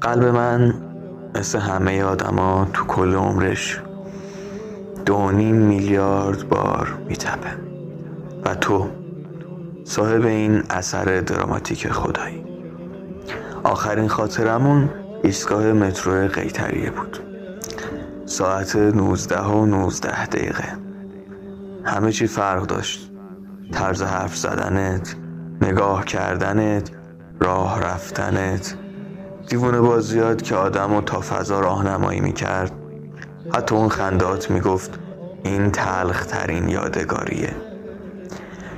قلب من مثل همه آدما تو کل عمرش دو نیم میلیارد بار میتپه. و تو صاحب این اثر دراماتیک خدایی. آخرین خاطرمون ایستگاه مترو قیتریه بود. ساعت نوزده و نوزده دقیقه. همه چی فرق داشت. طرز حرف زدنت نگاه کردنت راه رفتنت. دیوونه بازیات که آدم و تا فضا راهنمایی می‌کرد حتی اون خندات می‌گفت این تلخ ترین یادگاریه.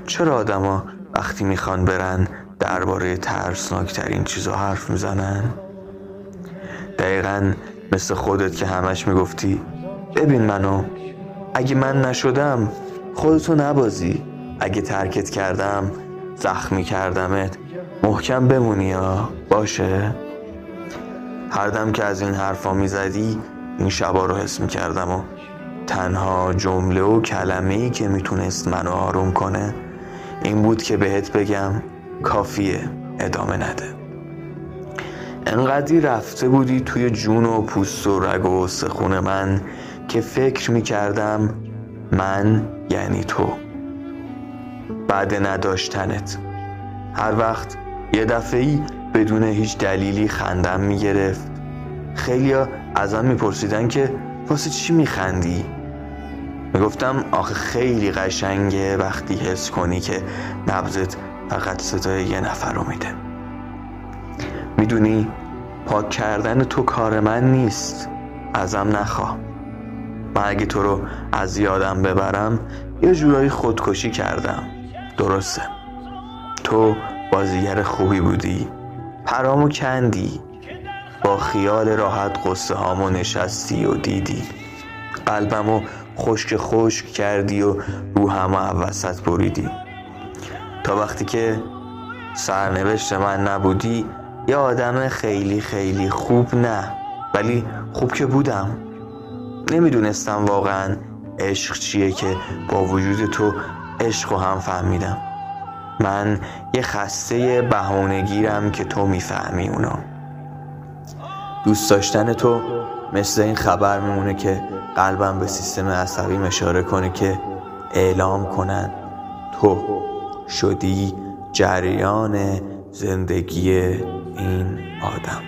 چرا آدما وقتی می‌خوان برن درباره ترسناکترین چیزا حرف می‌زنن؟ دقیقا مثل خودت که همش می‌گفتی ببین منو اگه من نشدم خودتو نبازی. اگه ترکت کردم زخمی کردمت محکم بمونی یا؟ باشه؟ هر دم که از این حرفا می‌زدی این شبا رو حس می‌کردم و تنها جمله و کلمه ای که می‌تونست منو آروم کنه این بود که بهت بگم کافیه ادامه نده. انقدری رفته بودی توی جون و پوست و رگ و سخون من که فکر می‌کردم من یعنی تو. بعد نداشتنت. هر وقت یه دفعی بدون هیچ دلیلی خندم می‌گرفت. خیلیا ازم میپرسیدن که واسه چی میخندی؟ می‌گفتم آخه خیلی قشنگه وقتی حس کنی که نبزت فقط صدای یه نفر رو میده. می‌دونی پاک کردن تو کار من نیست. ازم نخوا. من اگه تو رو از یادم ببرم یه جورایی خودکشی کردم. درسته. تو بازیگر خوبی بودی. پرامو کندی با خیال راحت قصه هامو نشستی و دیدی. قلبمو خشک خشک کردی و روحمو وسط بریدی. تا وقتی که سرنوشت من نبودی یه آدم خیلی خیلی خوب نه ولی خوب که بودم. نمی‌دونستم واقعا عشق چیه که با وجود تو عشق و هم فهمیدم. من یه خسته بهانهگیرم که تو می‌فهمی اونا. دوست داشتن تو مثل این خبر میمونه که قلبم به سیستم عصبی اشاره کنه که اعلام کنن تو شدی جریان زندگی این آدم.